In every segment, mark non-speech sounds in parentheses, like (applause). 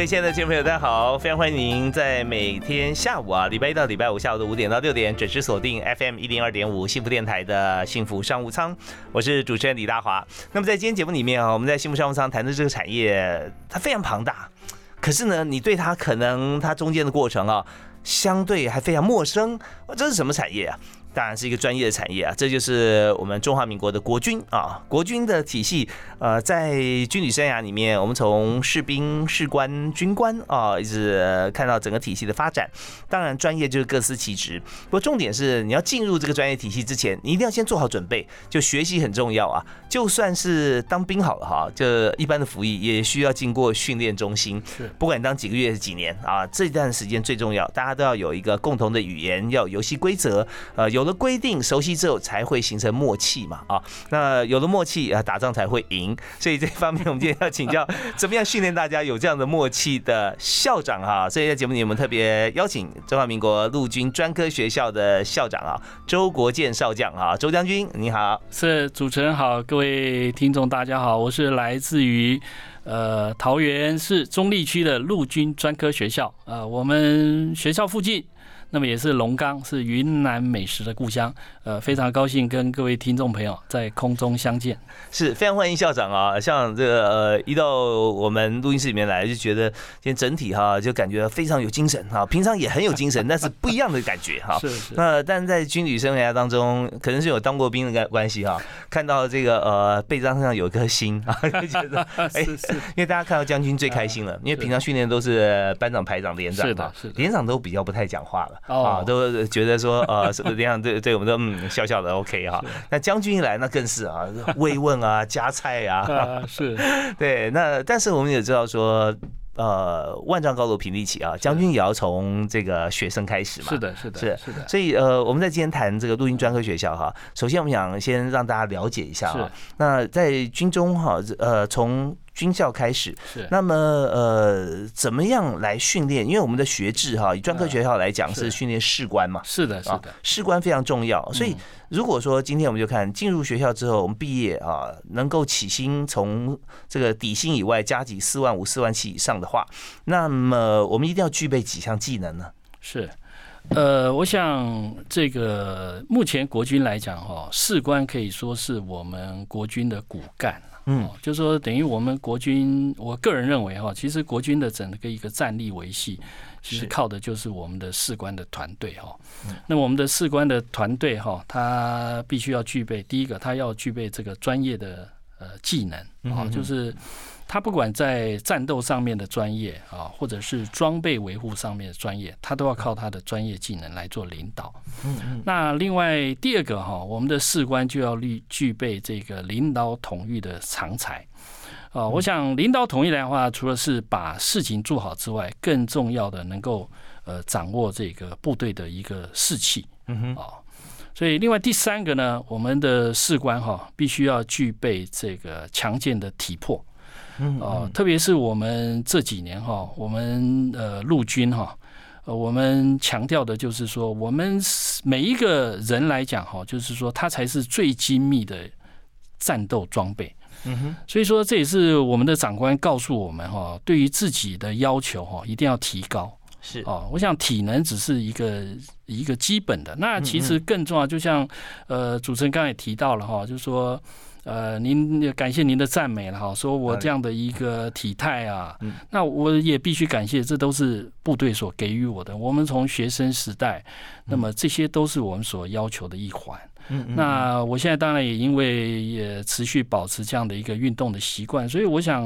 各位亲爱的听众朋友，大家好！非常欢迎您在每天下午啊，礼拜一到礼拜五下午的五点到六点准时锁定 FM 一零二点五幸福电台的幸福商务舱，我是主持人李大华。那么在今天节目里面啊，我们在幸福商务舱谈的这个产业，它非常庞大，可是呢，你对它可能它中间的过程啊，相对还非常陌生。这是什么产业啊？当然是一个专业的产业啊，这就是我们中华民国的国军啊，国军的体系。呃，在军旅生涯里面，我们从士兵、士官、军官啊，一直看到整个体系的发展。当然，专业就是各司其职。不过重点是，你要进入这个专业体系之前，你一定要先做好准备，就学习很重要啊。就算是当兵好了哈，就一般的服役也需要经过训练中心。是，不管你当几个月、几年啊，这段时间最重要，大家都要有一个共同的语言，要有游戏规则。呃，有有了规定，熟悉之后才会形成默契嘛啊。那有了默契啊，打仗才会赢。所以这方面，我们今天要请教怎么样训练大家有这样的默契的校长哈。所以在节目里，我们特别邀请中华民国陆军专科学校的校长啊，周国建少将啊，周将军你好，是主持人好，各位听众大家好，我是来自于呃桃园市中立区的陆军专科学校啊，我们学校附近。那么也是龙岗，是云南美食的故乡。呃，非常高兴跟各位听众朋友在空中相见，是非常欢迎校长啊！像这个呃，一到我们录音室里面来，就觉得今天整体哈，就感觉非常有精神哈。平常也很有精神，(laughs) 但是不一样的感觉哈。是是。那但是在军旅生涯当中，可能是有当过兵的关系哈，看到这个呃背章上有一颗心啊，(laughs) 就觉得 (laughs) 哎，是是。因为大家看到将军最开心了，因为平常训练都是班长、排长、连长，是的，是连长都比较不太讲话了啊，都觉得说呃，(laughs) 这样对对我们都。嗯，笑笑的 OK 哈，那将军一来那更是啊，慰问啊，夹菜啊，(laughs) 是 (laughs) 对。那但是我们也知道说，呃，万丈高楼平地起啊，将军也要从这个学生开始嘛。是的，是的，是是的。所以呃，我们在今天谈这个陆军专科学校哈，首先我们想先让大家了解一下啊，那在军中哈，呃，从军校开始，是那么呃，怎么样来训练？因为我们的学制哈，以专科学校来讲是训练士官嘛，是的，是的，士官非常重要。所以如果说今天我们就看进入学校之后，我们毕业啊，能够起薪从这个底薪以外加几四万五、四万七以上的话，那么我们一定要具备几项技能呢？是，呃，我想这个目前国军来讲哈，士官可以说是我们国军的骨干。嗯，就说等于我们国军，我个人认为哈，其实国军的整个一个战力维系，其实靠的就是我们的士官的团队哈。那我们的士官的团队哈，他必须要具备第一个，他要具备这个专业的呃技能啊，就是。他不管在战斗上面的专业啊，或者是装备维护上面的专业，他都要靠他的专业技能来做领导。嗯嗯。那另外第二个哈，我们的士官就要具具备这个领导统御的长才啊。我想领导统御来的话，除了是把事情做好之外，更重要的能够呃掌握这个部队的一个士气。嗯哼。啊，所以另外第三个呢，我们的士官哈，必须要具备这个强健的体魄。哦，特别是我们这几年哈，我们呃陆军哈，呃我们强调的就是说，我们每一个人来讲哈，就是说他才是最精密的战斗装备。嗯哼，所以说这也是我们的长官告诉我们哈，对于自己的要求哈，一定要提高。是哦，我想体能只是一个一个基本的，那其实更重要，就像呃主持人刚才也提到了哈，就是说。呃，您也感谢您的赞美了哈，说我这样的一个体态啊，那我也必须感谢，这都是部队所给予我的。我们从学生时代，那么这些都是我们所要求的一环。嗯嗯。那我现在当然也因为也持续保持这样的一个运动的习惯，所以我想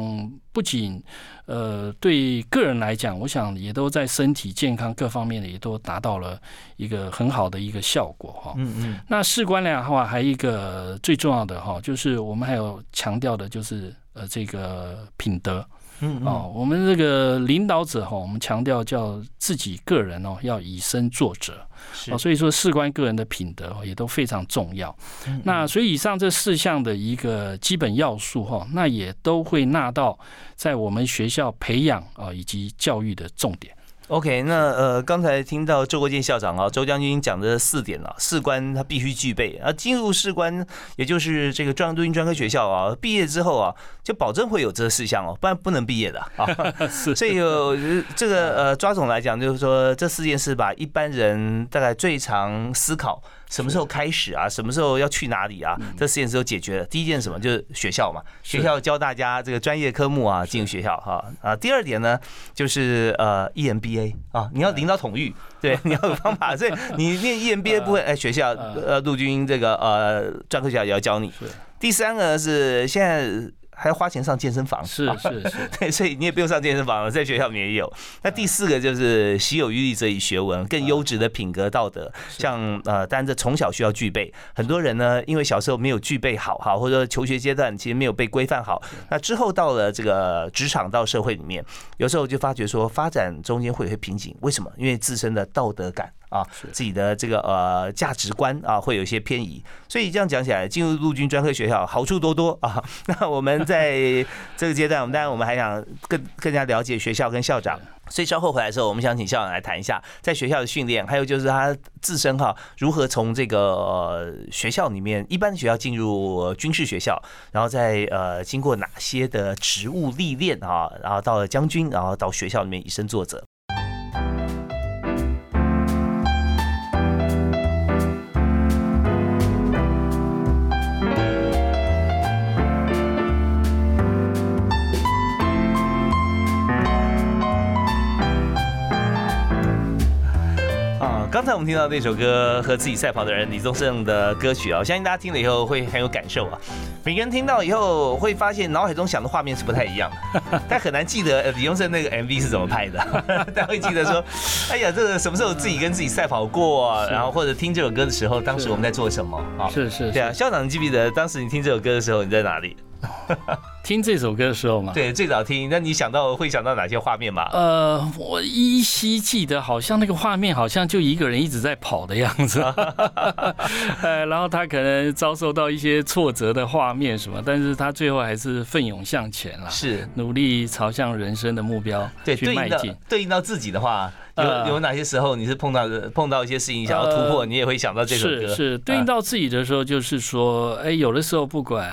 不仅呃对个人来讲，我想也都在身体健康各方面的也都达到了一个很好的一个效果哈。嗯嗯。那事关的话，还一个最重要的哈，就是我们还有强调的就是呃这个品德。嗯哦，我们这个领导者哈，我们强调叫自己个人哦，要以身作则，哦，所以说事关个人的品德也都非常重要。那所以以上这四项的一个基本要素哈，那也都会纳到在我们学校培养啊以及教育的重点。OK，那呃，刚才听到周国建校长啊，周将军讲的四点啊，士官他必须具备啊，进入士官，也就是这个专陆军专科学校啊，毕业之后啊，就保证会有这四项哦，不然不能毕业的啊。(laughs) 是，所以这个呃，抓总来讲，就是说这四件事吧，一般人大概最常思考。什么时候开始啊？什么时候要去哪里啊？这四件事都解决了。第一件什么？就是学校嘛，学校教大家这个专业科目啊，进入学校哈啊。第二点呢，就是呃 EMBA 啊，你要领导统御，对，(laughs) 你要有方法。所以你念 EMBA 部分，哎，学校呃陆军这个呃专科学校也要教你。第三个是现在。还要花钱上健身房，是 (laughs) 是是，对，所以你也不用上健身房了，在学校里面也有。那第四个就是习有余力则以学文，更优质的品格道德，像呃，当然这从小需要具备。很多人呢，因为小时候没有具备好哈，或者说求学阶段其实没有被规范好，那之后到了这个职场到社会里面，有时候就发觉说发展中间会有些瓶颈。为什么？因为自身的道德感。啊，自己的这个呃价值观啊，会有一些偏移，所以这样讲起来，进入陆军专科学校好处多多啊。(laughs) 那我们在这个阶段，我们当然我们还想更更加了解学校跟校长，(laughs) 所以稍后回来的时候，我们想请校长来谈一下在学校的训练，还有就是他自身哈如何从这个学校里面一般的学校进入军事学校，然后再呃经过哪些的职务历练啊，然后到了将军，然后到学校里面以身作则。刚才我们听到那首歌《和自己赛跑的人》，李宗盛的歌曲啊，我相信大家听了以后会很有感受啊。(laughs) 每个人听到以后会发现脑海中想的画面是不太一样的，(laughs) 但很难记得李宗盛那个 MV 是怎么拍的。(laughs) 大家会记得说，哎呀，这个什么时候自己跟自己赛跑过？然后或者听这首歌的时候，当时我们在做什么？啊，是是，对啊。校长，你记不记得当时你听这首歌的时候你在哪里？(laughs) 听这首歌的时候嘛，对，最早听。那你想到会想到哪些画面吗？呃，我依稀记得，好像那个画面好像就一个人一直在跑的样子。呃，(laughs) 然后他可能遭受到一些挫折的画面什么，但是他最后还是奋勇向前了，是努力朝向人生的目标去迈进。对应到自己的话，有有哪些时候你是碰到碰到一些事情想要突破，你也会想到这首歌？是对应到自己的时候，就是说，哎，有的时候不管。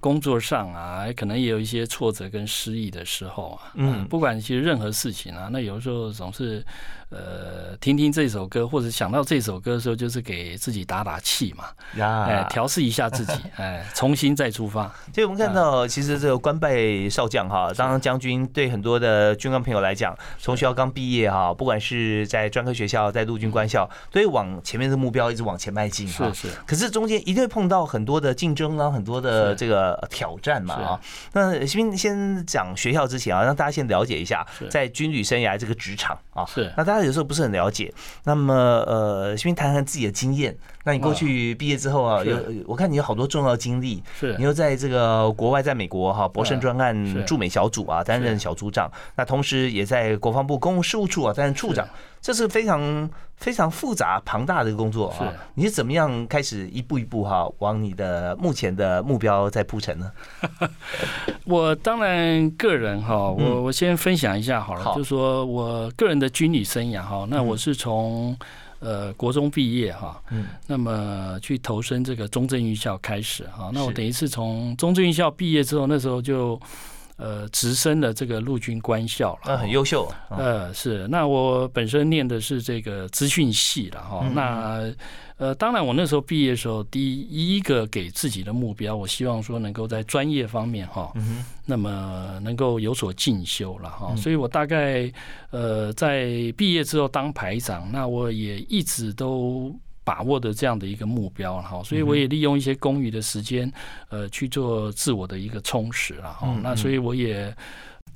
工作上啊，可能也有一些挫折跟失意的时候啊。嗯，不管其实任何事情啊，那有时候总是。呃，听听这首歌，或者想到这首歌的时候，就是给自己打打气嘛，哎，调试一下自己，(laughs) 哎，重新再出发。所以我们看到，其实这个官拜少将哈，当将军对很多的军官朋友来讲，从学校刚毕业哈，不管是在专科学校，在陆军官校，都会往前面的目标一直往前迈进哈。是是。可是中间一定会碰到很多的竞争啊，很多的这个挑战嘛啊。那先先讲学校之前啊，让大家先了解一下在军旅生涯这个职场啊。是。那大家有时候不是很了解，那么呃，先谈谈自己的经验。那你过去毕业之后啊，有我看你有好多重要经历，是。你又在这个国外，在美国哈博胜专案驻美小组啊担任小组长，那同时也在国防部公务事务处啊担任处长，这是非常非常复杂庞大的工作啊。你是怎么样开始一步一步哈往你的目前的目标在铺陈呢？(laughs) 我当然个人哈，我我先分享一下好了，就是说我个人的军旅生涯哈，那我是从呃国中毕业哈，嗯，那么去投身这个中正预校开始哈，那我等于是从中正预校毕业之后，那时候就呃直升的这个陆军官校了，那很优秀，呃是，那我本身念的是这个资讯系了哈，那。呃，当然，我那时候毕业的时候，第一个给自己的目标，我希望说能够在专业方面哈，那么能够有所进修了哈。所以我大概呃在毕业之后当排长，那我也一直都把握的这样的一个目标哈，所以我也利用一些公余的时间，呃，去做自我的一个充实了哈。那所以我也。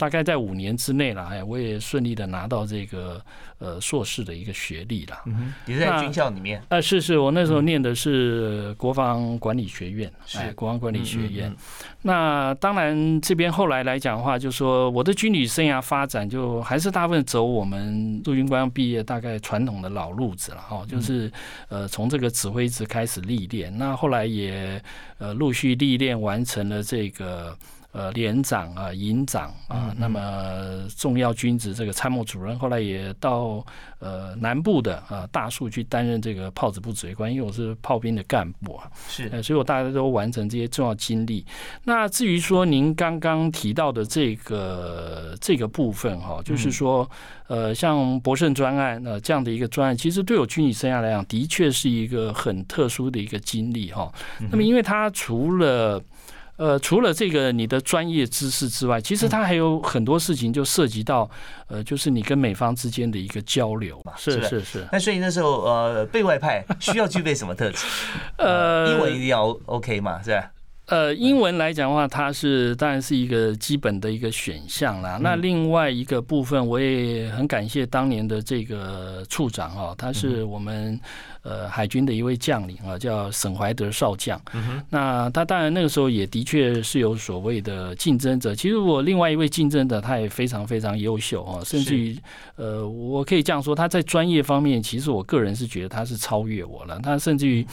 大概在五年之内了，哎，我也顺利的拿到这个呃硕士的一个学历了。嗯你是在军校里面？呃，是是，我那时候念的是国防管理学院，哎，国防管理学院。那当然，这边后来来讲的话，就说我的军旅生涯发展，就还是大部分走我们陆军官毕业大概传统的老路子了哈，就是呃从这个指挥职开始历练，那后来也呃陆续历练完成了这个。呃，连长啊，营长啊，那么重要军职这个参谋主任，后来也到呃南部的啊大树去担任这个炮子部指挥官，因为我是炮兵的干部啊，是，所以我大家都完成这些重要经历。那至于说您刚刚提到的这个这个部分哈，就是说呃，像博胜专案呃这样的一个专案，其实对我军旅生涯来讲，的确是一个很特殊的一个经历哈。那么因为它除了呃，除了这个你的专业知识之外，其实它还有很多事情就涉及到，呃，就是你跟美方之间的一个交流嘛。是是是。那所以那时候呃，被外派需要具备什么特质？(laughs) 呃，英文一定要 OK 嘛，是吧？呃，英文来讲的话，它是当然是一个基本的一个选项啦。那另外一个部分，我也很感谢当年的这个处长哦，他是我们。呃，海军的一位将领啊，叫沈怀德少将。那他当然那个时候也的确是有所谓的竞争者。其实我另外一位竞争者，他也非常非常优秀啊，甚至于呃，我可以这样说，他在专业方面，其实我个人是觉得他是超越我了。他甚至于，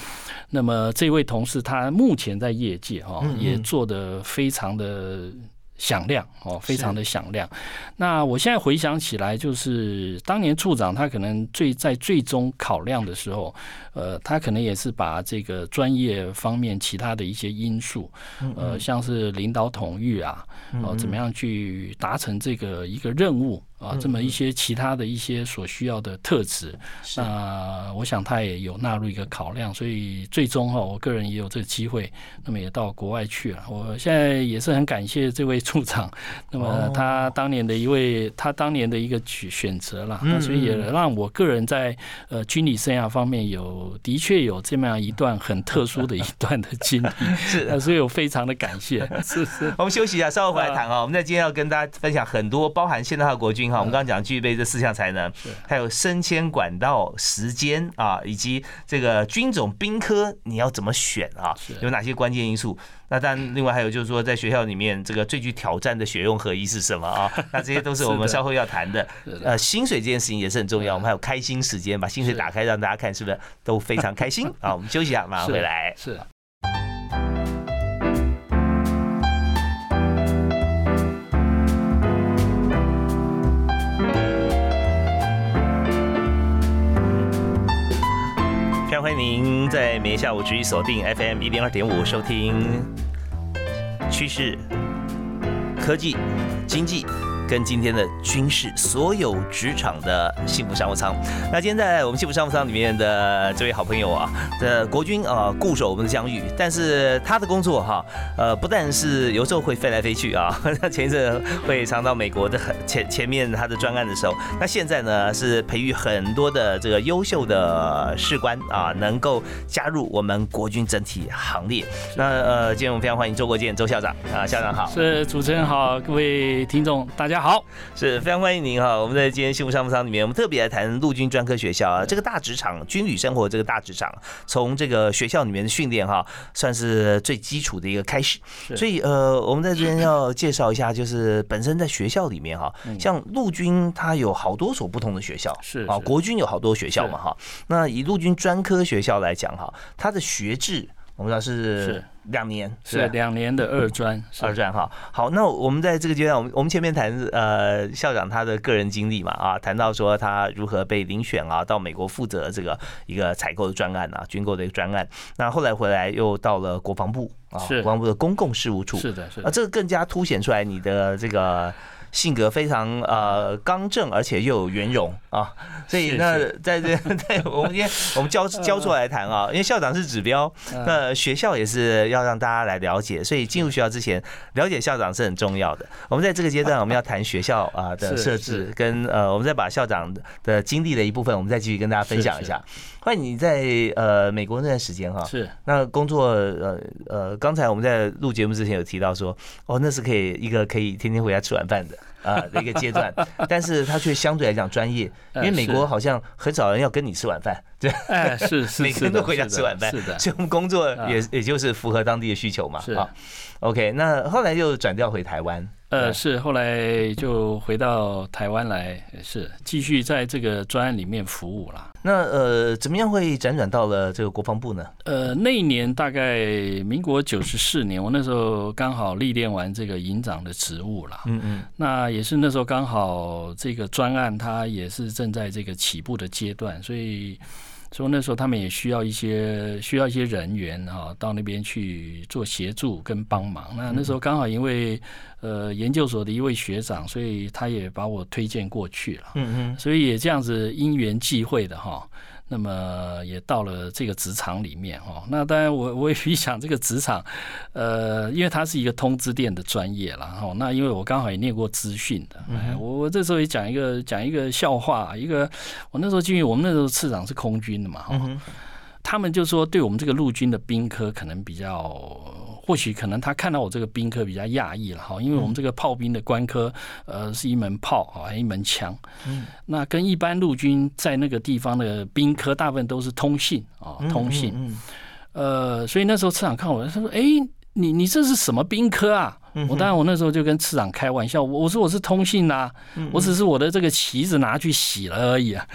那么这位同事，他目前在业界哈，也做得非常的。响亮哦，非常的响亮。那我现在回想起来，就是当年处长他可能最在最终考量的时候，呃，他可能也是把这个专业方面其他的一些因素，呃，像是领导统御啊，哦，怎么样去达成这个一个任务。啊，这么一些其他的一些所需要的特质，那我想他也有纳入一个考量，所以最终哈，我个人也有这个机会，那么也到国外去了。我现在也是很感谢这位处长，那么他当年的一位，他当年的一个选选择了，那所以也让我个人在呃军旅生涯方面有的确有这么样一段很特殊的一段的经历，(laughs) 是，所以我非常的感谢。(laughs) 是是，我们休息一下，稍后回来谈啊。我们在今天要跟大家分享很多，包含现代化国军。好，我们刚刚讲具备这四项才能，还有升迁管道时间啊，以及这个军种兵科你要怎么选啊？有哪些关键因素？那但另外还有就是说，在学校里面这个最具挑战的学用合一是什么啊？那这些都是我们 (laughs) 稍后要谈的。呃，薪水这件事情也是很重要，我们还有开心时间，把薪水打开让大家看，是不是都非常开心 (laughs) 啊？我们休息一下，马上回来。是。欢迎您在每天下午持续锁定 FM 一零二点五收听趋势、科技、经济。跟今天的军事所有职场的幸福商务舱，那今天在我们幸福商务舱里面的这位好朋友啊，的国军啊固守我们的疆域，但是他的工作哈，呃不但是有时候会飞来飞去啊，他 (laughs) 前一阵会常到美国的前前面他的专案的时候，那现在呢是培育很多的这个优秀的士官啊，能够加入我们国军整体行列。那呃，今天我们非常欢迎周国建周校长啊，校长好，是主持人好，各位听众大家。好，是非常欢迎您哈！我们在今天幸福商务舱里面，我们特别来谈陆军专科学校啊，这个大职场军旅生活，这个大职场，从这个学校里面的训练哈，算是最基础的一个开始。所以呃，我们在这边要介绍一下，就是本身在学校里面哈，像陆军它有好多所不同的学校，是啊，国军有好多学校嘛哈。那以陆军专科学校来讲哈，它的学制。我们知道是两年，是两年的二专，二专哈。好，那我们在这个阶段，我们我们前面谈呃校长他的个人经历嘛啊，谈到说他如何被遴选啊，到美国负责这个一个采购的专案啊，军购的一个专案。那后来回来又到了国防部啊，国防部的公共事务处，是的，是啊，这个更加凸显出来你的这个。性格非常呃刚正，而且又有圆融啊，(laughs) 所以那在这 (laughs) 在我们今天我们交交 (laughs) 出来谈啊，因为校长是指标，那学校也是要要让大家来了解，所以进入学校之前了解校长是很重要的。我们在这个阶段，我们要谈学校啊的设置，跟呃，我们再把校长的经历的一部分，我们再继续跟大家分享一下。欢迎你在呃美国那段时间哈，是。那工作呃呃，刚才我们在录节目之前有提到说，哦，那是可以一个可以天天回家吃晚饭的。啊的一个阶段，(laughs) 但是他却相对来讲专业，因为美国好像很少人要跟你吃晚饭，对，哎，是是，每个人都回家吃晚饭，是的，所以我们工作也也就是符合当地的需求嘛，啊，OK，那后来又转调回台湾。呃，是后来就回到台湾来，是继续在这个专案里面服务了。那呃，怎么样会辗转到了这个国防部呢？呃，那一年大概民国九十四年，我那时候刚好历练完这个营长的职务了。嗯嗯。那也是那时候刚好这个专案它也是正在这个起步的阶段，所以。所以那时候他们也需要一些需要一些人员啊，到那边去做协助跟帮忙。那那时候刚好因为呃研究所的一位学长，所以他也把我推荐过去了。嗯嗯，所以也这样子因缘际会的哈。那么也到了这个职场里面哦，那当然我我也想这个职场，呃，因为它是一个通知店的专业了哈。那因为我刚好也念过资讯的，我我这时候也讲一个讲一个笑话，一个我那时候进去，我们那时候次长是空军的嘛，他们就说对我们这个陆军的兵科可能比较。或许可能他看到我这个兵科比较讶异了哈，因为我们这个炮兵的官科呃是一门炮啊，一门枪，嗯，那跟一般陆军在那个地方的兵科大部分都是通信啊，通信，嗯呃，所以那时候车长看我，他说：“哎，你你这是什么兵科啊？”我当然，我那时候就跟次长开玩笑，我我说我是通信呐，我只是我的这个旗子拿去洗了而已啊，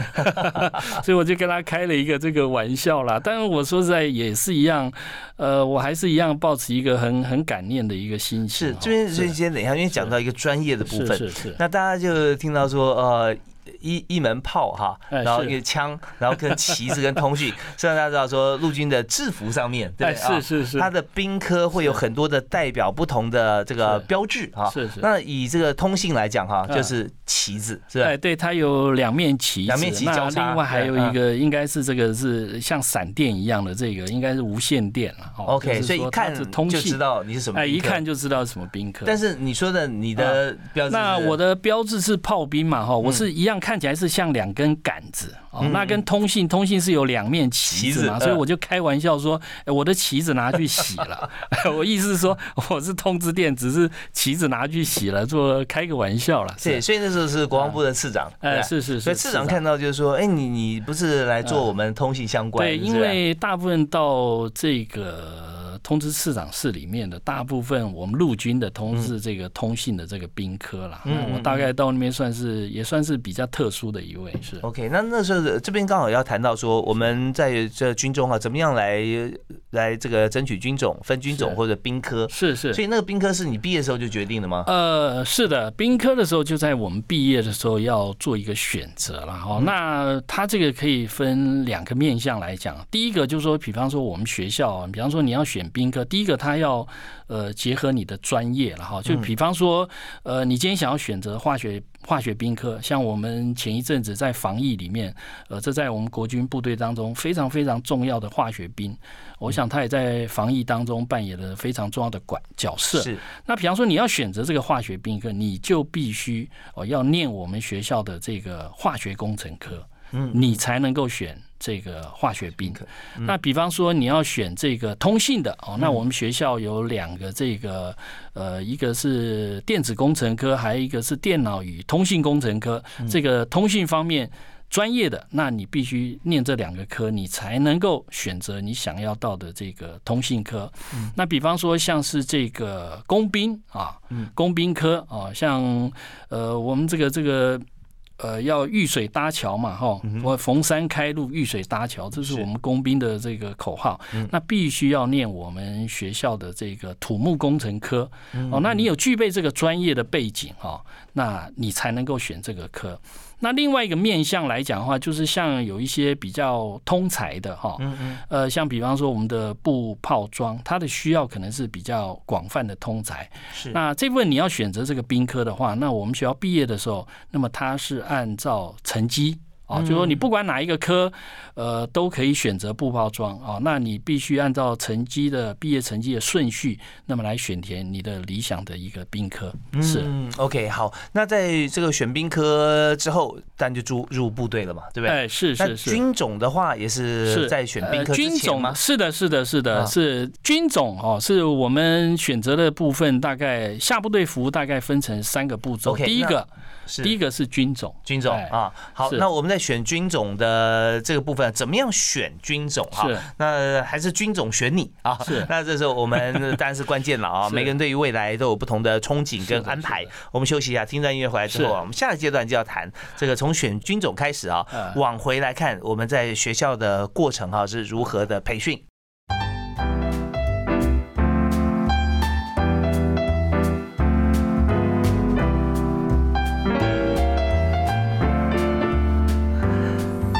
(laughs) 所以我就跟他开了一个这个玩笑啦。但是我说实在也是一样，呃，我还是一样保持一个很很感念的一个心情。是这边这边等一下，因为讲到一个专业的部分，是是，那大家就听到说呃。一一门炮哈，然后一个枪，然后跟旗子跟通讯，(laughs) 虽然大家知道说陆军的制服上面，对是是是，它的兵科会有很多的代表不同的这个标志哈。是是。那以这个通信来讲哈，就是旗子，是吧？哎，对，它有两面旗，两面旗交叉。另外还有一个，应该是这个是像闪电一样的这个，应该是无线电了。OK，所以一看就知道你是什么。哎，一看就知道什么兵科。但是你说的你的标志，那我的标志是炮兵嘛哈，我是一样看起来是像两根杆子。哦，那跟通信，通信是有两面旗子嘛，所以我就开玩笑说，哎，我的旗子拿去洗了。(laughs) 我意思是说，我是通知电，只是旗子拿去洗了，做开个玩笑了。对，所以那时候是国防部的次长，哎，是是是，所以次长看到就是说，哎，你你不是来做我们通信相关？对，因为大部分到这个。通知市长室里面的大部分，我们陆军的通知这个通信的这个兵科啦，嗯我大概到那边算是也算是比较特殊的一位。是 OK，那那时候这边刚好要谈到说，我们在这军中啊，怎么样来来这个争取军种、分军种或者兵科？是是，所以那个兵科是你毕业时候就决定的吗？呃，是的，兵科的时候就在我们毕业的时候要做一个选择了哈。那它这个可以分两个面向来讲，第一个就是说，比方说我们学校，比方说你要选。兵科第一个，他要呃结合你的专业了哈，就比方说，呃，你今天想要选择化学化学兵科，像我们前一阵子在防疫里面，呃，这在我们国军部队当中非常非常重要的化学兵，我想他也在防疫当中扮演了非常重要的管角色。是，那比方说你要选择这个化学兵科，你就必须哦要念我们学校的这个化学工程科，嗯，你才能够选。这个化学兵，那比方说你要选这个通信的哦，那我们学校有两个这个呃，一个是电子工程科，还有一个是电脑与通信工程科。这个通信方面专业的，那你必须念这两个科，你才能够选择你想要到的这个通信科。那比方说像是这个工兵啊，工兵科啊，像呃我们这个这个。呃，要遇水搭桥嘛，哈，我逢山开路，遇水搭桥，这是我们工兵的这个口号。那必须要念我们学校的这个土木工程科哦。那你有具备这个专业的背景哈，那你才能够选这个科。那另外一个面向来讲的话，就是像有一些比较通才的哈，呃，像比方说我们的布炮装，它的需要可能是比较广泛的通才。是。那这部分你要选择这个兵科的话，那我们学校毕业的时候，那么它是按照成绩。啊，就说你不管哪一个科，呃，都可以选择不包装啊。那你必须按照成绩的毕业成绩的顺序，那么来选填你的理想的一个兵科。是，OK，好。那在这个选兵科之后，但就入入部队了嘛，对不对？哎，是是是。军种的话，也是在选兵科军种吗？是的，是的，是的，是军种哦，是我们选择的部分。大概下部队服务大概分成三个步骤。第一个。第一个是军种，军种啊，好，那我们在选军种的这个部分，怎么样选军种哈？那还是军种选你啊？是，(laughs) 那这时候我们当然是关键了啊！(laughs) 每个人对于未来都有不同的憧憬跟安排。我们休息一下，听段音乐回来之后，我们下个阶段就要谈这个从选军种开始啊，往回来看我们在学校的过程哈是如何的培训。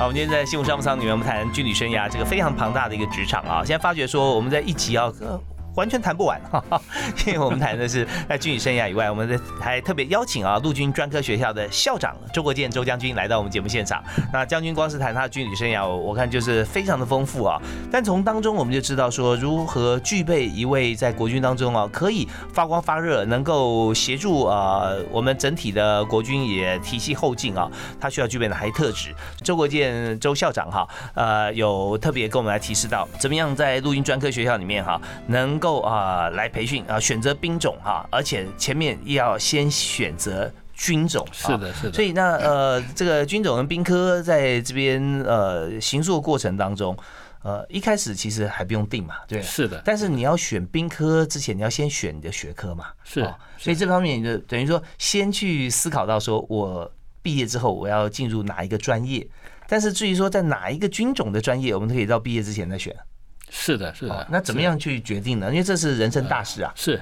好，我们今天在新闻商务舱里面，我们谈军旅生涯这个非常庞大的一个职场啊。现在发觉说，我们在一起要。完全谈不完，哈 (laughs) 哈因为我们谈的是 (laughs) 在军旅生涯以外，我们还特别邀请啊陆军专科学校的校长周国建周将军来到我们节目现场。那将军光是谈他的军旅生涯，我看就是非常的丰富啊。但从当中我们就知道说，如何具备一位在国军当中啊可以发光发热，能够协助啊我们整体的国军也提系后进啊，他需要具备哪些特质？周国建周校长哈，呃有特别跟我们来提示到，怎么样在陆军专科学校里面哈能。够啊，来培训啊，选择兵种哈，而且前面要先选择军种，是的，是的。所以那呃，这个军种跟兵科在这边呃行塑的过程当中，呃，一开始其实还不用定嘛，对，是的。但是你要选兵科之前，你要先选你的学科嘛，是。所以这方面就等于说，先去思考到说我毕业之后我要进入哪一个专业，但是至于说在哪一个军种的专业，我们可以到毕业之前再选。是的，是的。那怎么样去决定呢？因为这是人生大事啊。是。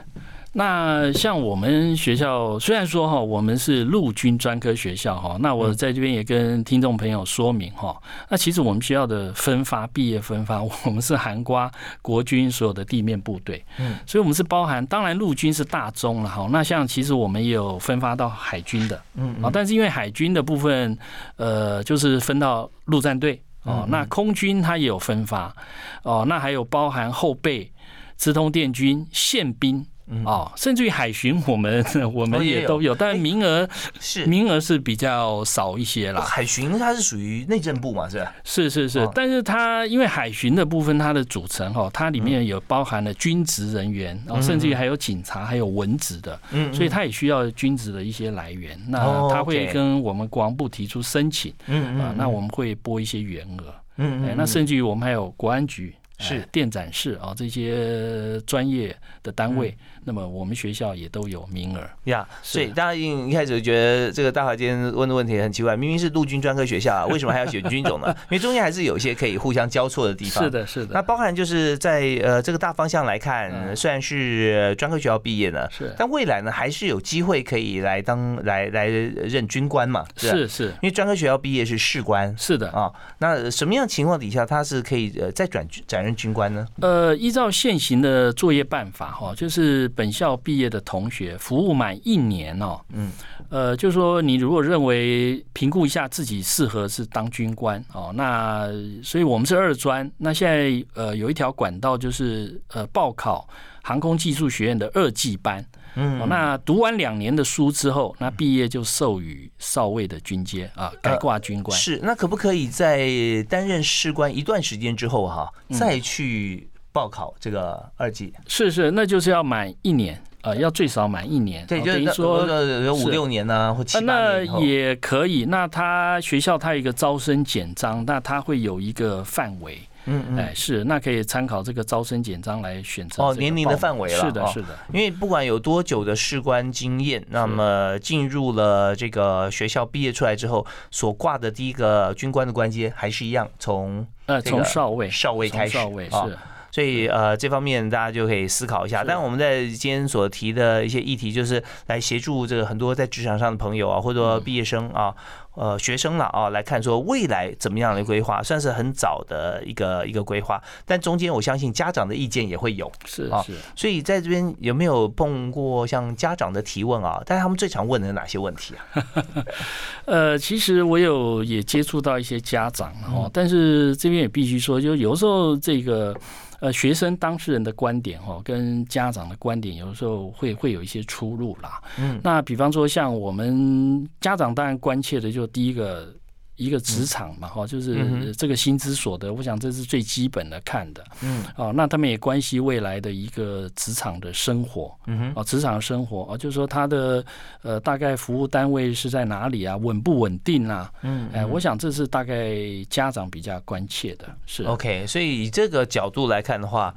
那像我们学校，虽然说哈，我们是陆军专科学校哈，那我在这边也跟听众朋友说明哈。那其实我们学校的分发，毕业分发，(laughs) 我们是涵瓜国军所有的地面部队。嗯。所以我们是包含，当然陆军是大宗了哈。那像其实我们也有分发到海军的。嗯。啊，但是因为海军的部分，呃，就是分到陆战队。哦，那空军它也有分发，哦，那还有包含后备、直通电军、宪兵。哦，甚至于海巡，我们 (laughs) 我们也都有，但名额是。名额是比较少一些啦。海巡它是属于内政部嘛，是吧？是是是，但是它因为海巡的部分，它的组成哈，它里面有包含了军职人员，然后甚至于还有警察，还有文职的，嗯，所以它也需要军职的一些来源。那他会跟我们国防部提出申请，嗯啊，那我们会拨一些员额，嗯嗯，那甚至于我们还有国安局。是。电展室啊，这些专业的单位，那么我们学校也都有名额呀。所以大家一一开始觉得这个大华今天问的问题很奇怪，明明是陆军专科学校啊，(laughs) 为什么还要选军种呢？因为中间还是有一些可以互相交错的地方。是的，是的。那包含就是在呃这个大方向来看，虽然是专科学校毕业呢，是，但未来呢还是有机会可以来当来来任军官嘛？是是。因为专科学校毕业是士官，是的啊。那什么样情况底下他是可以呃再转转任？军官呢？呃，依照现行的作业办法，哈，就是本校毕业的同学服务满一年哦，嗯，呃，就是说你如果认为评估一下自己适合是当军官哦，那所以我们是二专，那现在呃有一条管道就是呃报考航空技术学院的二技班。嗯，那读完两年的书之后，那毕业就授予少尉的军阶啊，改挂军官。是，那可不可以在担任士官一段时间之后哈，再去报考这个二级？是是，那就是要满一年啊，要最少满一年。对，就是说有五六年呢，或七八年也可以。那他学校他有一个招生简章，那他会有一个范围。嗯嗯，哎是，那可以参考这个招生简章来选择哦，年龄的范围了，是的，是的，因为不管有多久的士官经验，那么进入了这个学校毕业出来之后，所挂的第一个军官的官阶还是一样，从呃从少尉少尉开始，少尉是。所以呃这方面大家就可以思考一下。但我们在今天所提的一些议题，就是来协助这个很多在职场上的朋友啊，或者说毕业生啊。呃，学生了啊，来看说未来怎么样的规划，算是很早的一个一个规划。但中间我相信家长的意见也会有，是啊，所以在这边有没有碰过像家长的提问啊？但是他们最常问的哪些问题啊？(laughs) 呃，其实我有也接触到一些家长哦，但是这边也必须说，就有时候这个。呃，学生当事人的观点哈，跟家长的观点有时候会会有一些出入啦。嗯，那比方说像我们家长当然关切的就第一个。一个职场嘛，哈，就是这个薪资所得，我想这是最基本的看的。嗯，哦，那他们也关系未来的一个职场的生活。嗯哼，哦，职场生活，哦，就是说他的呃大概服务单位是在哪里啊？稳不稳定啊？嗯，哎，我想这是大概家长比较关切的。是 OK，所以以这个角度来看的话。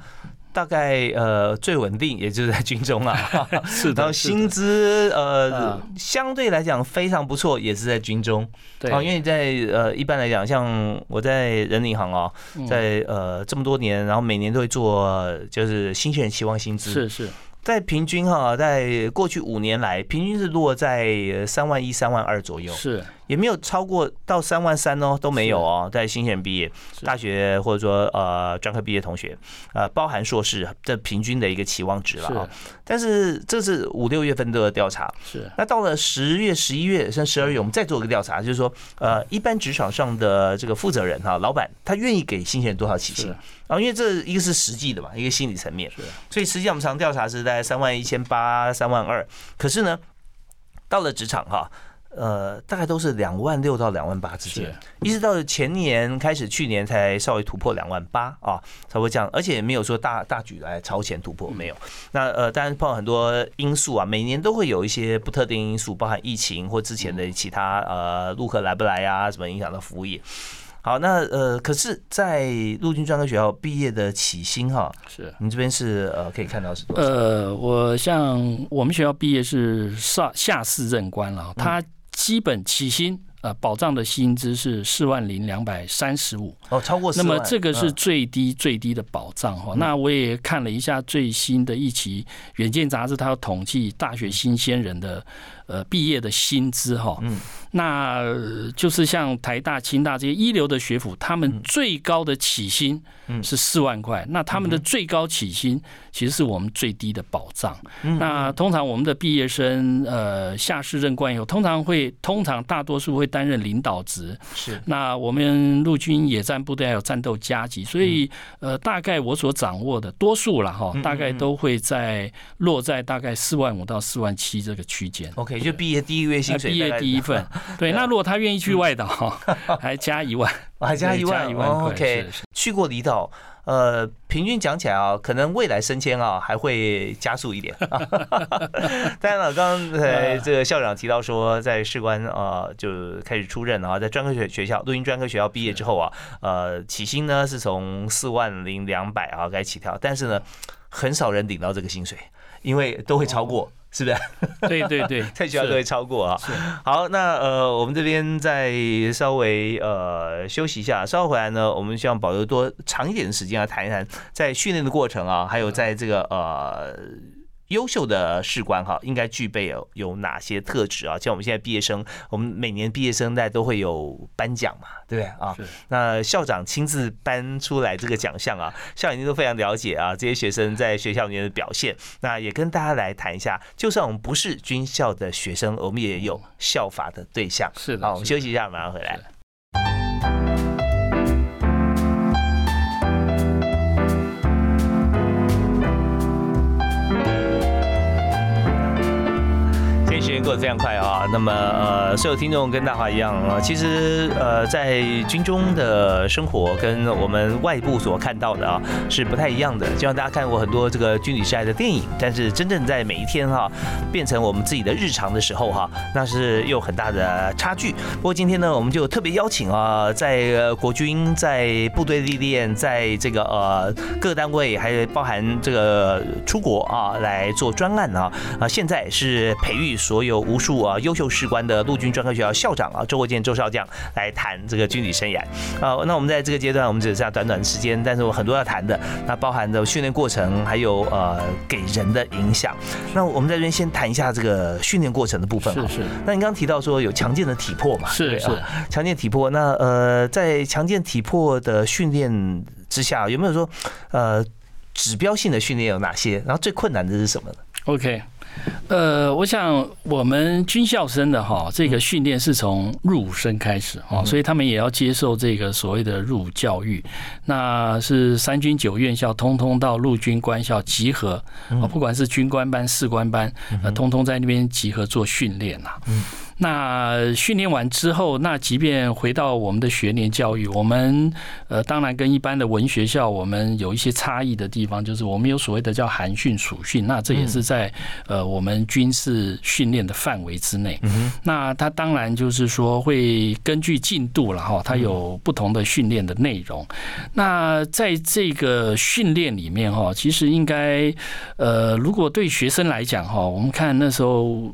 大概呃最稳定也就是在军中啊，(laughs) 是的，然后薪资呃相对来讲非常不错，也是在军中。对，因为在呃一般来讲，像我在人民银行啊，在呃这么多年，然后每年都会做就是新鲜人期望薪资。是是。在平均哈，在过去五年来，平均是落在三万一、三万二左右，是也没有超过到三万三哦，都没有哦。在新鲜毕业大学或者说呃专科毕业同学，呃包含硕士，这平均的一个期望值了啊。但是这是五六月份的调查，是。那到了十月、十一月甚至十二月，我们再做一个调查，就是说呃一般职场上的这个负责人哈，老板他愿意给新鲜人多少起薪？啊，因为这一个是实际的嘛，一个心理层面，所以实际上我们常调查是在三万一千八、三万二，可是呢，到了职场哈，呃，大概都是两万六到两万八之间，一直到前年开始，去年才稍微突破两万八啊，才会这样，而且没有说大大举来超前突破，没有。那呃，当然碰到很多因素啊，每年都会有一些不特定因素，包含疫情或之前的其他呃陆客来不来啊，什么影响到服务业。好，那呃，可是，在陆军专科学校毕业的起薪哈，是，你这边是呃，可以看到是多少？呃，我像我们学校毕业是上下四任官了，他基本起薪。呃，保障的薪资是四万零两百三十五哦，超过那么这个是最低最低的保障哈。那我也看了一下最新的一期《远见》杂志，它要统计大学新鲜人的呃毕业的薪资哈。嗯，那就是像台大、清大这些一流的学府，他们最高的起薪是四万块，那他们的最高起薪其实是我们最低的保障。那通常我们的毕业生呃下士任官以后，通常会通常大多数会。担任领导职是，那我们陆军野战部队还有战斗加级，所以呃，大概我所掌握的多数了哈，大概都会在落在大概四万五到四万七这个区间。OK，就毕业第一个月薪水，毕业第一份，(laughs) 对。那如果他愿意去外岛，还加一万，(laughs) 还加一万，一万 OK，去过离岛。呃，平均讲起来啊，可能未来升迁啊还会加速一点。(laughs) 当然了，刚才这个校长提到说，在士官啊就开始出任啊，在专科学学校录音专科学校毕业之后啊，呃，起薪呢是从四万零两百啊该起跳，但是呢，很少人领到这个薪水，因为都会超过。是不是？对 (laughs) 对对，(laughs) 太需要都会超过啊。好，那呃，我们这边再稍微呃休息一下，稍后回来呢，我们希望保留多长一点的时间来谈一谈在训练的过程啊，还有在这个呃。优秀的士官哈，应该具备有有哪些特质啊？像我们现在毕业生，我们每年毕业生代都会有颁奖嘛，对不对啊？那校长亲自颁出来这个奖项啊，校长都非常了解啊，这些学生在学校里面的表现。那也跟大家来谈一下，就算我们不是军校的学生，我们也有效法的对象。是的，好，我们休息一下，马上回来。非常快啊！那么呃，所有听众跟大华一样啊，其实呃，在军中的生活跟我们外部所看到的啊是不太一样的。就像大家看过很多这个军旅时代的电影，但是真正在每一天哈变成我们自己的日常的时候哈，那是有很大的差距。不过今天呢，我们就特别邀请啊，在国军在部队历练，在这个呃各单位，还包含这个出国啊来做专案啊啊，现在是培育所有。有无数啊优秀士官的陆军专科学校校长啊周国建周少将来谈这个军旅生涯啊。那我们在这个阶段，我们只剩下短短的时间，但是我很多要谈的，那包含的训练过程，还有呃给人的影响。那我们在这边先谈一下这个训练过程的部分。是是。那你刚刚提到说有强健的体魄嘛？是是。强健体魄，那呃在强健体魄的训练之下，有没有说呃指标性的训练有哪些？然后最困难的是什么呢？OK。呃，我想我们军校生的哈，这个训练是从入伍生开始哈，所以他们也要接受这个所谓的入伍教育。那是三军九院校，通通到陆军官校集合啊，不管是军官班、士官班，呃，通通在那边集合做训练呐。那训练完之后，那即便回到我们的学年教育，我们呃当然跟一般的文学校我们有一些差异的地方，就是我们有所谓的叫寒训、暑训，那这也是在呃我们军事训练的范围之内。那它当然就是说会根据进度了哈，它有不同的训练的内容。那在这个训练里面哈，其实应该呃如果对学生来讲哈，我们看那时候。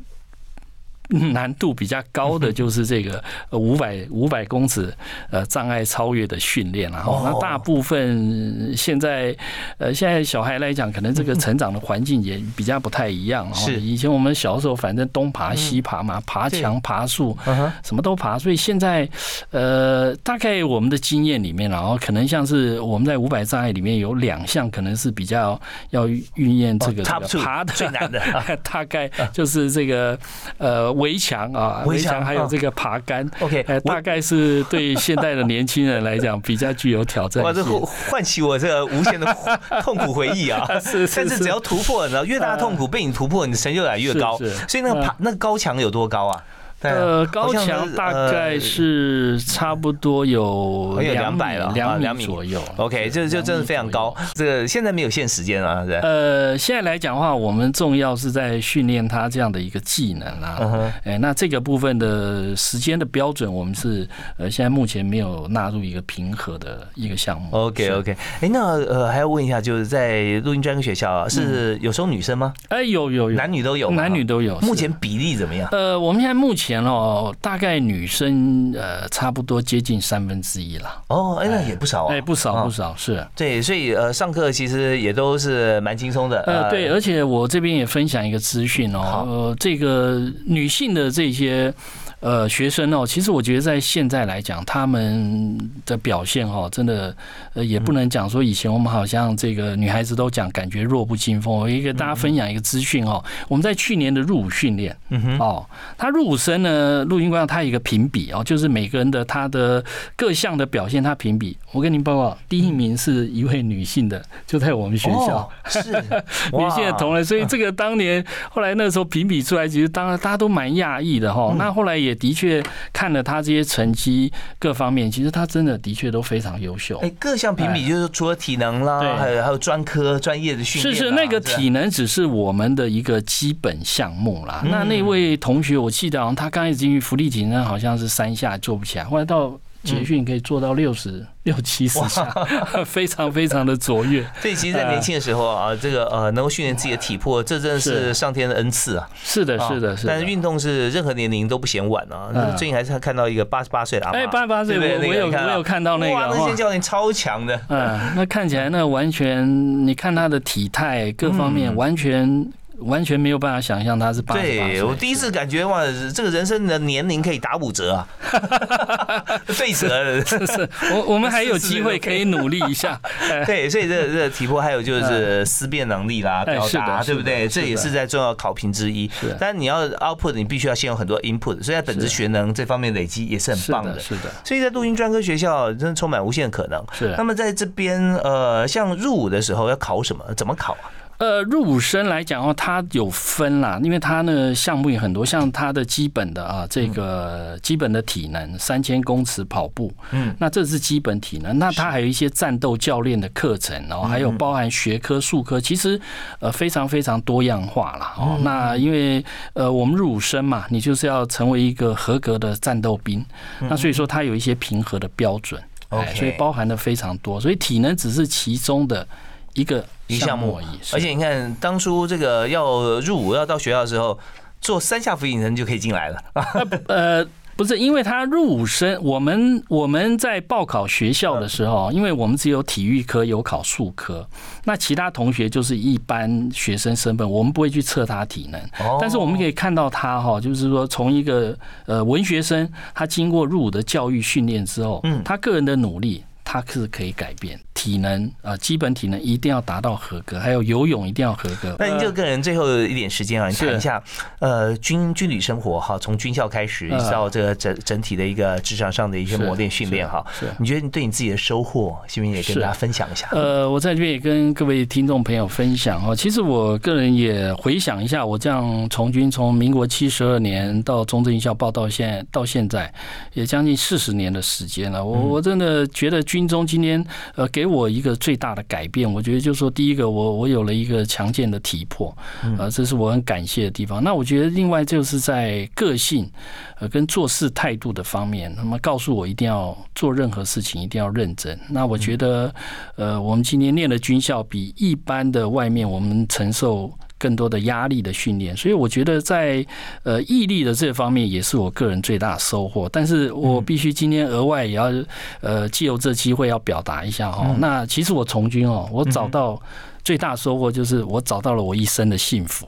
(laughs) 难度比较高的 (laughs) 就是这个五百五百公尺呃障碍超越的训练然后那大部分现在呃现在小孩来讲，可能这个成长的环境也比较不太一样。是以前我们小时候，反正东爬西爬嘛，爬墙爬树，什么都爬。所以现在呃，大概我们的经验里面，然后可能像是我们在五百障碍里面有两项，可能是比较要运验这个爬的最难的，(laughs) 大概就是这个呃。围墙啊，围墙还有这个爬杆，OK，大概是对现代的年轻人来讲比较具有挑战。哇，这唤起我这个无限的痛苦回忆啊！(laughs) 是，但是只要突破，你知道，越大的痛苦被你突破，你的成就感越高。所以那个爬那个高墙有多高啊？呃，高墙大概是差不多有两百了，两两米左右。OK，这就真的非常高。这个现在没有限时间啊，对。呃，现在来讲的话，我们重要是在训练他这样的一个技能啊。哎，那这个部分的时间的标准，我们是呃现在目前没有纳入一个平和的一个项目。OK，OK。哎，那呃还要问一下，就是在录音专科学校啊是有收女生吗？哎，有有有，男女都有，男女都有。目前比例怎么样？呃，我们现在目前。前哦，大概女生呃差不多接近三分之一了。哦，哎，那也不少啊。哎，不少不少是。对，所以呃上课其实也都是蛮轻松的。呃，对，而且我这边也分享一个资讯哦，呃，这个女性的这些。呃，学生哦，其实我觉得在现在来讲，他们的表现哦，真的呃，也不能讲说以前我们好像这个女孩子都讲感觉弱不禁风。我一个大家分享一个资讯哦，我们在去年的入伍训练，嗯哼，哦，他入伍生呢，陆军官他有一个评比哦，就是每个人的他的各项的表现，他评比。我跟您报告，第一名是一位女性的，就在我们学校，(laughs) 是女性的同仁。所以这个当年后来那时候评比出来，其实当然大家都蛮讶异的哈。那后来也。也的确看了他这些成绩各方面，其实他真的的确都非常优秀。哎，各项评比就是除了体能啦，还有还有专科专业的训练。是是，那个体能只是我们的一个基本项目啦。那那位同学，我记得好像他刚开始进去福利体能，好像是三下做不起来，后来到。捷训可以做到六十六七十下，非常非常的卓越。(laughs) 所以其实，在年轻的时候啊，这个呃，能够训练自己的体魄，这真的是上天的恩赐啊。是的，是的，是。但是运动是任何年龄都不嫌晚啊。最近还是看到一个八十八岁的阿妈，哎，八十八岁，我我有我有看到那个，哇，那些教练超强的。嗯，那看起来那完全，你看他的体态各方面完全。完全没有办法想象他是八十对我第一次感觉哇，这个人生的年龄可以打五折啊，(laughs) 对折，是是，我我们还有机会可以努力一下。(laughs) 对，所以这这体魄还有就是思辨能力啦，表达对不对？这也是在重要考评之一。但你要 output，你必须要先有很多 input，所以在本质学能这方面累积也是很棒的。是的，所以在录音专科学校真的充满无限可能。是。那么在这边呃，像入伍的时候要考什么？怎么考啊？呃，入伍生来讲的话，它有分啦，因为它呢项目也很多，像它的基本的啊，这个基本的体能，三千公尺跑步，嗯，那这是基本体能。那它还有一些战斗教练的课程，然后还有包含学科、术科，其实呃非常非常多样化啦哦。那因为呃我们入伍生嘛，你就是要成为一个合格的战斗兵，那所以说它有一些平和的标准所以包含的非常多，所以体能只是其中的一个。一项目而已，而且你看，当初这个要入伍要到学校的时候，做三下俯卧撑就可以进来了。呃。不是，因为他入伍生，我们我们在报考学校的时候，因为我们只有体育科有考数科，那其他同学就是一般学生身份，我们不会去测他体能。但是我们可以看到他哈，就是说从一个呃文学生，他经过入伍的教育训练之后，嗯，他个人的努力。它是可以改变体能啊，基本体能一定要达到合格，还有游泳一定要合格。那您就个人最后一点时间啊，你谈一下呃军军旅生活哈，从军校开始，一直到这个整整体的一个职场上的一些磨练训练哈。是，你觉得你对你自己的收获，不是也跟大家分享一下？呃，我在这边也跟各位听众朋友分享哈。其实我个人也回想一下，我这样从军从民国七十二年到中正军校报到现到现在，也将近四十年的时间了。我我真的觉得军。军中今天呃给我一个最大的改变，我觉得就是说，第一个我我有了一个强健的体魄，呃，这是我很感谢的地方。那我觉得另外就是在个性呃跟做事态度的方面，那么告诉我一定要做任何事情一定要认真。那我觉得呃我们今天念的军校比一般的外面我们承受。更多的压力的训练，所以我觉得在呃毅力的这方面也是我个人最大的收获。但是我必须今天额外也要呃借由这机会要表达一下哦。那其实我从军哦，我找到。最大收获就是我找到了我一生的幸福，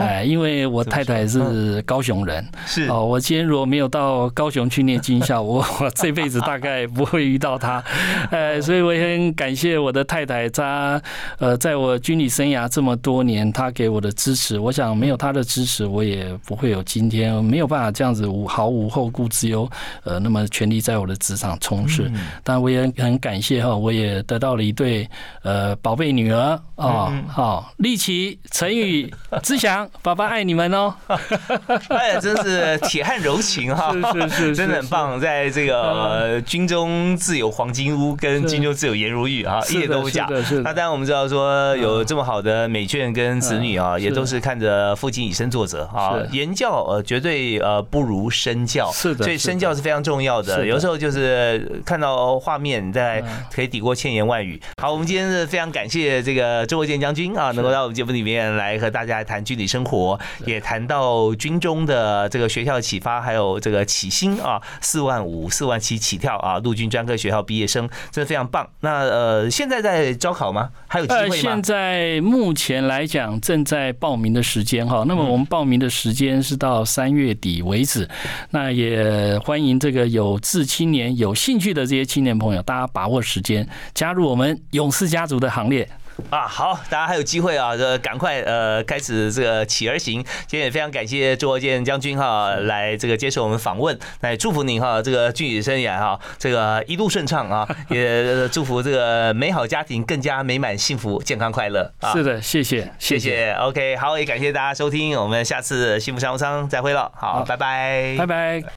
哎，因为我太太是高雄人，是。哦，我今天如果没有到高雄去念军校，(laughs) 我我这辈子大概不会遇到她，哎，所以我也很感谢我的太太，她呃，在我军旅生涯这么多年，她给我的支持，我想没有她的支持，我也不会有今天，没有办法这样子无毫无后顾之忧，呃，那么全力在我的职场冲刺，但我也很感谢哈，我也得到了一对呃宝贝女儿。哦，好，立奇、陈宇、志祥，爸爸爱你们哦！(laughs) 哎，真是铁汉柔情 (laughs) 哈，是是是，真的很棒。在这个军中自有黄金屋，跟军中自有颜如玉啊，一点都不假。那当然我们知道说有这么好的美眷跟子女啊，也都是看着父亲以身作则啊。言教呃绝对呃不如身教，是的，所以身教是非常重要的。有时候就是看到画面，在可以抵过千言万语。好，我们今天是非常感谢这个。周国健将军啊，能够到我们节目里面来和大家谈军旅生活，也谈到军中的这个学校启发，还有这个起薪啊，四万五、四万七起跳啊，陆军专科学校毕业生真的非常棒。那呃，现在在招考吗？还有机会吗？现在目前来讲正在报名的时间哈，那么我们报名的时间是到三月底为止。那也欢迎这个有志青年、有兴趣的这些青年朋友，大家把握时间，加入我们勇士家族的行列。啊，好，大家还有机会啊，这赶快呃开始这个起而行。今天也非常感谢周国建将军哈来这个接受我们访问，那也祝福您哈这个军旅生涯哈这个一路顺畅啊，(laughs) 也祝福这个美好家庭更加美满幸福健康快乐。是的，谢谢谢谢，OK，好，也感谢大家收听，我们下次幸福商务舱再会了，好，拜拜，拜拜。